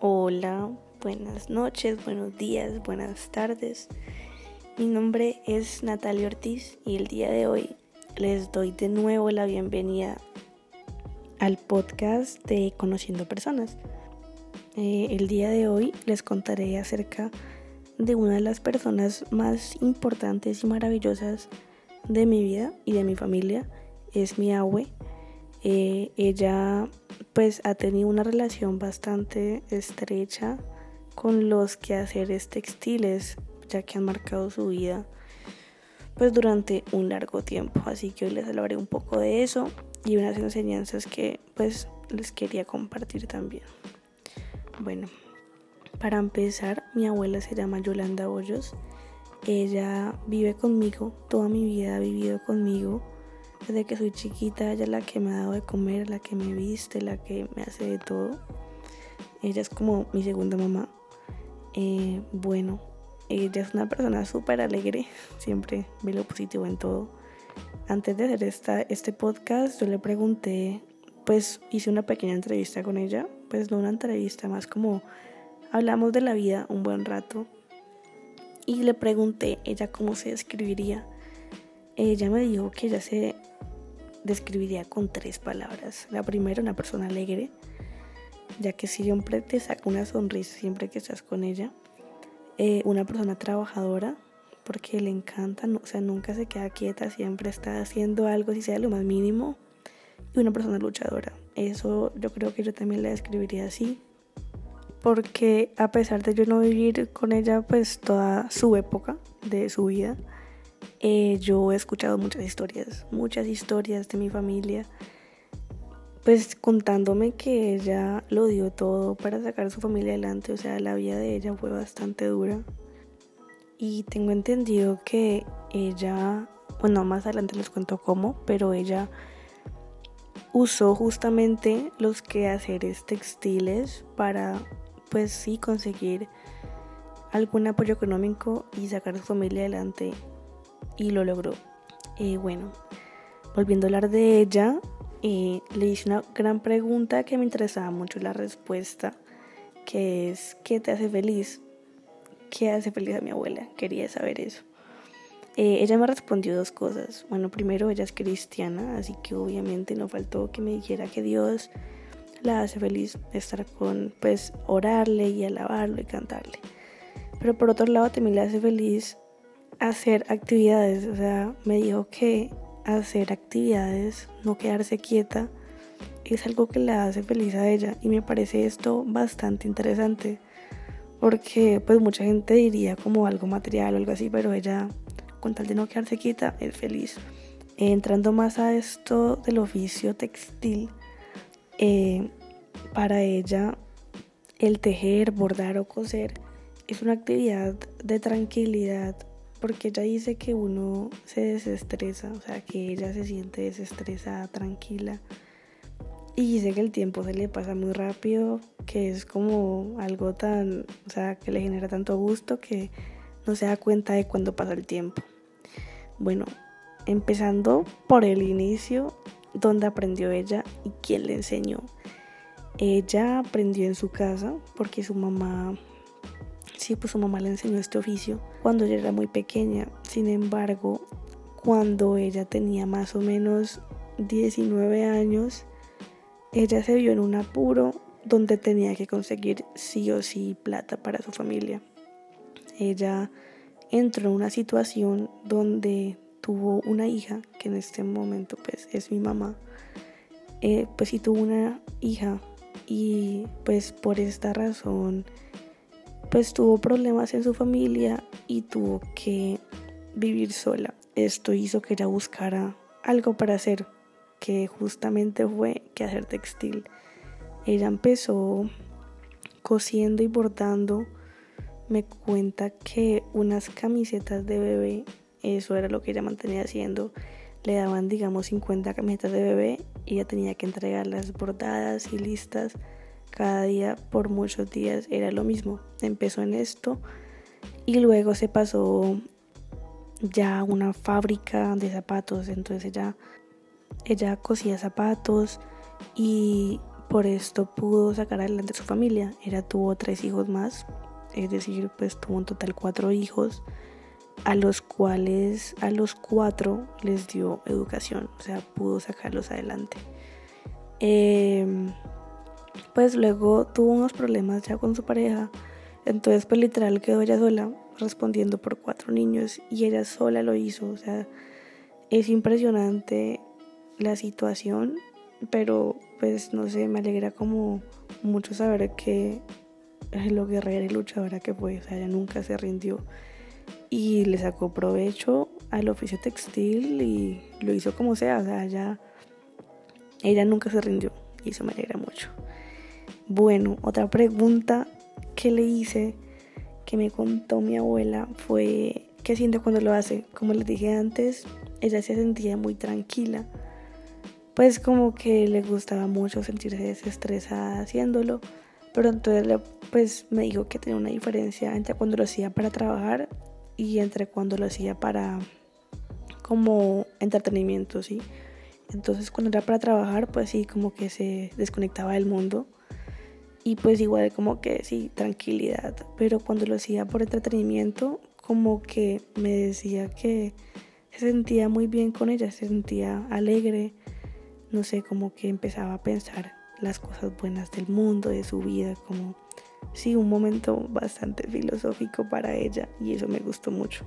Hola, buenas noches, buenos días, buenas tardes. Mi nombre es Natalia Ortiz y el día de hoy les doy de nuevo la bienvenida al podcast de Conociendo Personas. Eh, el día de hoy les contaré acerca de una de las personas más importantes y maravillosas de mi vida y de mi familia. Es mi abue. Eh, ella pues ha tenido una relación bastante estrecha con los quehaceres textiles, ya que han marcado su vida pues durante un largo tiempo. Así que hoy les hablaré un poco de eso y unas enseñanzas que pues les quería compartir también. Bueno, para empezar, mi abuela se llama Yolanda Hoyos. Ella vive conmigo, toda mi vida ha vivido conmigo desde que soy chiquita, ella es la que me ha dado de comer, la que me viste, la que me hace de todo. Ella es como mi segunda mamá. Eh, bueno, ella es una persona súper alegre, siempre ve lo positivo en todo. Antes de hacer esta, este podcast, yo le pregunté, pues hice una pequeña entrevista con ella, pues no una entrevista, más como hablamos de la vida un buen rato. Y le pregunté ella cómo se describiría. Ella me dijo que ella se describiría con tres palabras. La primera, una persona alegre, ya que siempre te saca una sonrisa siempre que estás con ella. Eh, una persona trabajadora, porque le encanta, o sea, nunca se queda quieta, siempre está haciendo algo, si sea lo más mínimo. Y una persona luchadora. Eso yo creo que yo también la describiría así. Porque a pesar de yo no vivir con ella pues toda su época de su vida, eh, yo he escuchado muchas historias, muchas historias de mi familia, pues contándome que ella lo dio todo para sacar a su familia adelante, o sea, la vida de ella fue bastante dura. Y tengo entendido que ella, bueno, más adelante les cuento cómo, pero ella usó justamente los quehaceres textiles para, pues sí, conseguir algún apoyo económico y sacar a su familia adelante y lo logró. Eh, bueno, volviendo a hablar de ella, eh, le hice una gran pregunta que me interesaba mucho la respuesta, que es, ¿qué te hace feliz? ¿Qué hace feliz a mi abuela? Quería saber eso. Eh, ella me respondió dos cosas. Bueno, primero ella es cristiana, así que obviamente no faltó que me dijera que Dios la hace feliz estar con, pues, orarle y alabarlo y cantarle. Pero por otro lado también le hace feliz hacer actividades, o sea, me dijo que hacer actividades, no quedarse quieta, es algo que le hace feliz a ella y me parece esto bastante interesante porque pues mucha gente diría como algo material o algo así, pero ella con tal de no quedarse quieta es feliz. entrando más a esto del oficio textil, eh, para ella el tejer, bordar o coser es una actividad de tranquilidad porque ella dice que uno se desestresa, o sea, que ella se siente desestresada, tranquila. Y dice que el tiempo se le pasa muy rápido, que es como algo tan, o sea, que le genera tanto gusto que no se da cuenta de cuándo pasa el tiempo. Bueno, empezando por el inicio, donde aprendió ella y quién le enseñó. Ella aprendió en su casa porque su mamá Sí, pues su mamá le enseñó este oficio cuando ella era muy pequeña. Sin embargo, cuando ella tenía más o menos 19 años, ella se vio en un apuro donde tenía que conseguir sí o sí plata para su familia. Ella entró en una situación donde tuvo una hija, que en este momento pues es mi mamá, eh, pues sí tuvo una hija y pues por esta razón pues tuvo problemas en su familia y tuvo que vivir sola. Esto hizo que ella buscara algo para hacer, que justamente fue que hacer textil. Ella empezó cosiendo y bordando. Me cuenta que unas camisetas de bebé, eso era lo que ella mantenía haciendo. Le daban, digamos, 50 camisetas de bebé y ella tenía que entregarlas bordadas y listas cada día por muchos días era lo mismo. Empezó en esto y luego se pasó ya a una fábrica de zapatos. Entonces ella, ella cosía zapatos y por esto pudo sacar adelante su familia. Ella tuvo tres hijos más, es decir, pues tuvo un total cuatro hijos, a los cuales a los cuatro les dio educación, o sea, pudo sacarlos adelante. Em, pues luego tuvo unos problemas ya con su pareja, entonces pues literal quedó ella sola respondiendo por cuatro niños y ella sola lo hizo, o sea, es impresionante la situación, pero pues no sé, me alegra como mucho saber que lo guerrera y luchadora que fue, o sea, ella nunca se rindió y le sacó provecho al oficio textil y lo hizo como sea, o sea, ella, ella nunca se rindió y eso me alegra mucho. Bueno, otra pregunta que le hice, que me contó mi abuela, fue qué siente cuando lo hace. Como les dije antes, ella se sentía muy tranquila pues como que le gustaba mucho sentirse desestresada haciéndolo, pero entonces pues me dijo que tenía una diferencia entre cuando lo hacía para trabajar y entre cuando lo hacía para como entretenimiento, ¿sí? Entonces cuando era para trabajar, pues sí, como que se desconectaba del mundo y pues igual como que sí, tranquilidad, pero cuando lo hacía por entretenimiento, como que me decía que se sentía muy bien con ella, se sentía alegre, no sé, como que empezaba a pensar las cosas buenas del mundo, de su vida, como sí, un momento bastante filosófico para ella y eso me gustó mucho.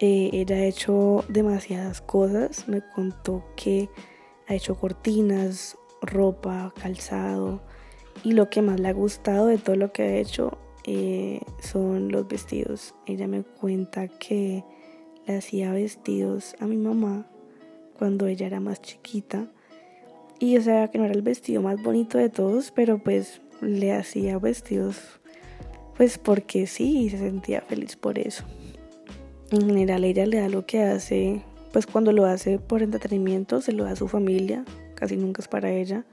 Eh, ella ha hecho demasiadas cosas, me contó que ha hecho cortinas, ropa, calzado y lo que más le ha gustado de todo lo que ha hecho eh, son los vestidos. Ella me cuenta que le hacía vestidos a mi mamá cuando ella era más chiquita y o sea, que no era el vestido más bonito de todos, pero pues le hacía vestidos, pues porque sí, y se sentía feliz por eso. En general ella le da lo que hace, pues cuando lo hace por entretenimiento, se lo da a su familia, casi nunca es para ella.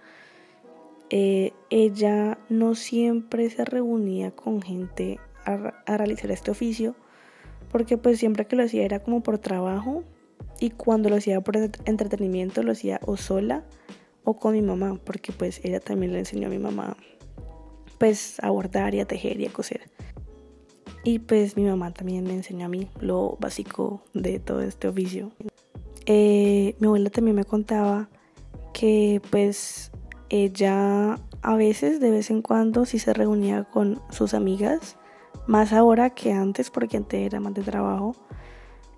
Eh, ella no siempre se reunía con gente a, realizar este oficio, porque pues siempre que lo hacía era como por trabajo y cuando lo hacía por entretenimiento lo hacía o sola o con mi mamá, porque pues ella también le enseñó a mi mamá pues a bordar y a tejer y a coser. Y pues mi mamá también me enseñó a mí lo básico de todo este oficio. Eh, mi abuela también me contaba que pues ella a veces de vez en cuando sí se reunía con sus amigas, más ahora que antes porque antes era más de trabajo,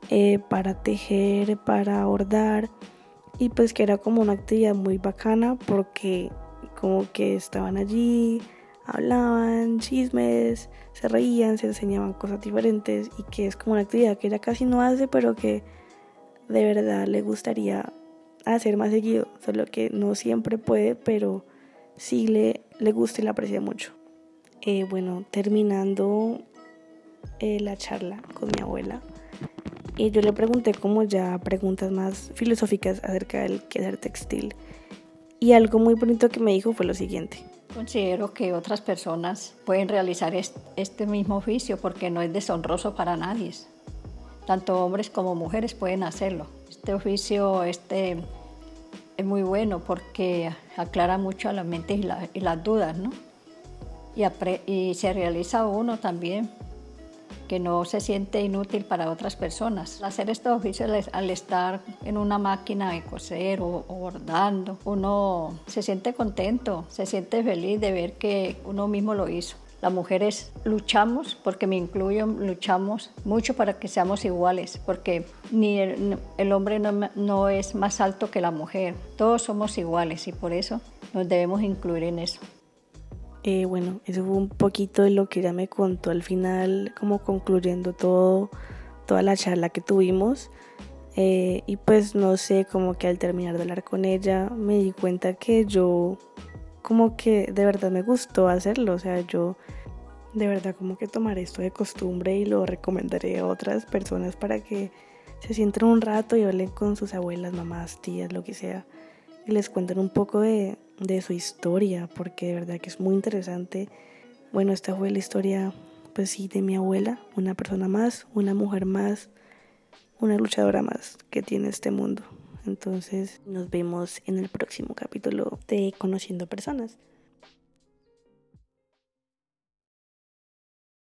eh, para tejer, para bordar y pues que era como una actividad muy bacana porque como que estaban allí, hablaban chismes, se reían, se enseñaban cosas diferentes y que es como una actividad que ella casi no hace pero que de verdad le gustaría hacer más seguido, solo que no siempre puede pero sí le, le gusta y le aprecia mucho. Eh, bueno, terminando eh, la charla con mi abuela, y yo le pregunté como ya preguntas más filosóficas acerca del quedar textil. Y algo muy bonito que me dijo fue lo siguiente. Considero que otras personas pueden realizar este mismo oficio porque no es deshonroso para nadie. Tanto hombres como mujeres pueden hacerlo. Este oficio este, es muy bueno porque aclara mucho a la mente y, las dudas, ¿no? Y, y se realiza uno también que no se siente inútil para otras personas. Hacer estos oficios al estar en una máquina de coser o, bordando, uno se siente contento, se siente feliz de ver que uno mismo lo hizo. Las mujeres luchamos, porque me incluyo, luchamos mucho para que seamos iguales, porque ni el, hombre no, no es más alto que la mujer, todos somos iguales y por eso nos debemos incluir en eso. Eh, bueno, eso fue un poquito de lo que ella me contó al final, como concluyendo todo, toda la charla que tuvimos. Eh, y pues no sé, como que al terminar de hablar con ella me di cuenta que yo, como que de verdad me gustó hacerlo. O sea, yo de verdad como que tomaré esto de costumbre y lo recomendaré a otras personas para que se sienten un rato y hablen con sus abuelas, mamás, tías, lo que sea. Y les cuenten un poco de, de su historia, porque de verdad que es muy interesante. Bueno, esta fue la historia, pues sí, de mi abuela, una persona más, una mujer más, una luchadora más que tiene este mundo. Entonces nos vemos en el próximo capítulo de Conociendo Personas.